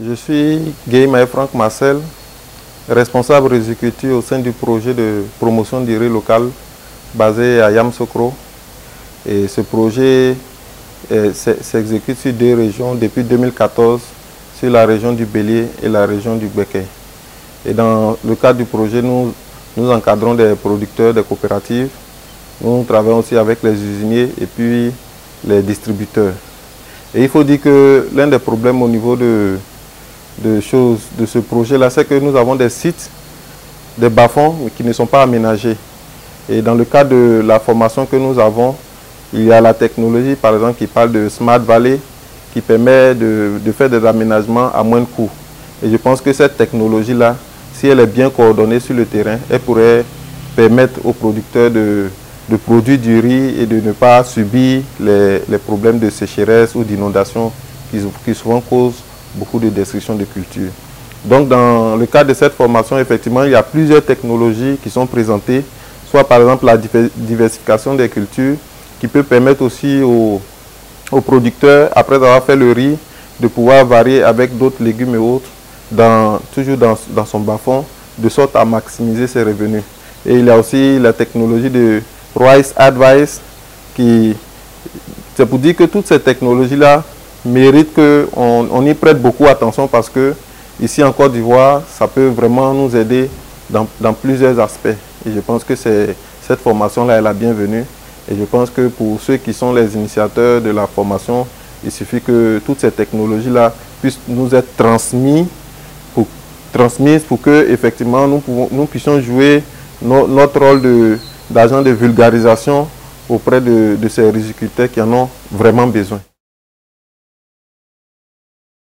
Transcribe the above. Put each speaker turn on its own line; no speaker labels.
Je suis Guy Franck Marcel, responsable riziculture au sein du projet de promotion du riz local basé à Yamsokro. Et ce projet eh, s'exécute sur deux régions depuis 2014, sur la région du Bélier et la région du Béquet. Et dans le cadre du projet, nous, nous encadrons des producteurs, des coopératives. Nous travaillons aussi avec les usiniers et puis les distributeurs. Et il faut dire que l'un des problèmes au niveau de, de choses de ce projet-là, c'est que nous avons des sites, des bas-fonds, qui ne sont pas aménagés. Et dans le cadre de la formation que nous avons, il y a la technologie, par exemple, qui parle de Smart Valley, qui permet de, faire des aménagements à moins de coûts. Et je pense que cette technologie-là, si elle est bien coordonnée sur le terrain, elle pourrait permettre aux producteurs de, produire du riz et de ne pas subir les, problèmes de sécheresse ou d'inondation qui, qui souvent causent beaucoup de destruction de cultures. Donc dans le cadre de cette formation, effectivement, il y a plusieurs technologies qui sont présentées, soit par exemple la diversification des cultures, qui peut permettre aussi aux, producteurs, après avoir fait le riz, de pouvoir varier avec d'autres légumes et autres, dans, toujours dans, dans son bas-fond, de sorte à maximiser ses revenus. Et il y a aussi la technologie de Rice Advice, qui c'est pour dire que toutes ces technologies-là mérite qu'on on y prête beaucoup attention parce que ici en Côte d'Ivoire, ça peut vraiment nous aider dans, plusieurs aspects. Et je pense que cette formation-là est la bienvenue. Et je pense que pour ceux qui sont les initiateurs de la formation, il suffit que toutes ces technologies-là puissent nous être transmises pour, transmises pour que effectivement nous, nous puissions jouer notre rôle d'agent de, vulgarisation auprès de, de ces agriculteurs qui en ont vraiment besoin.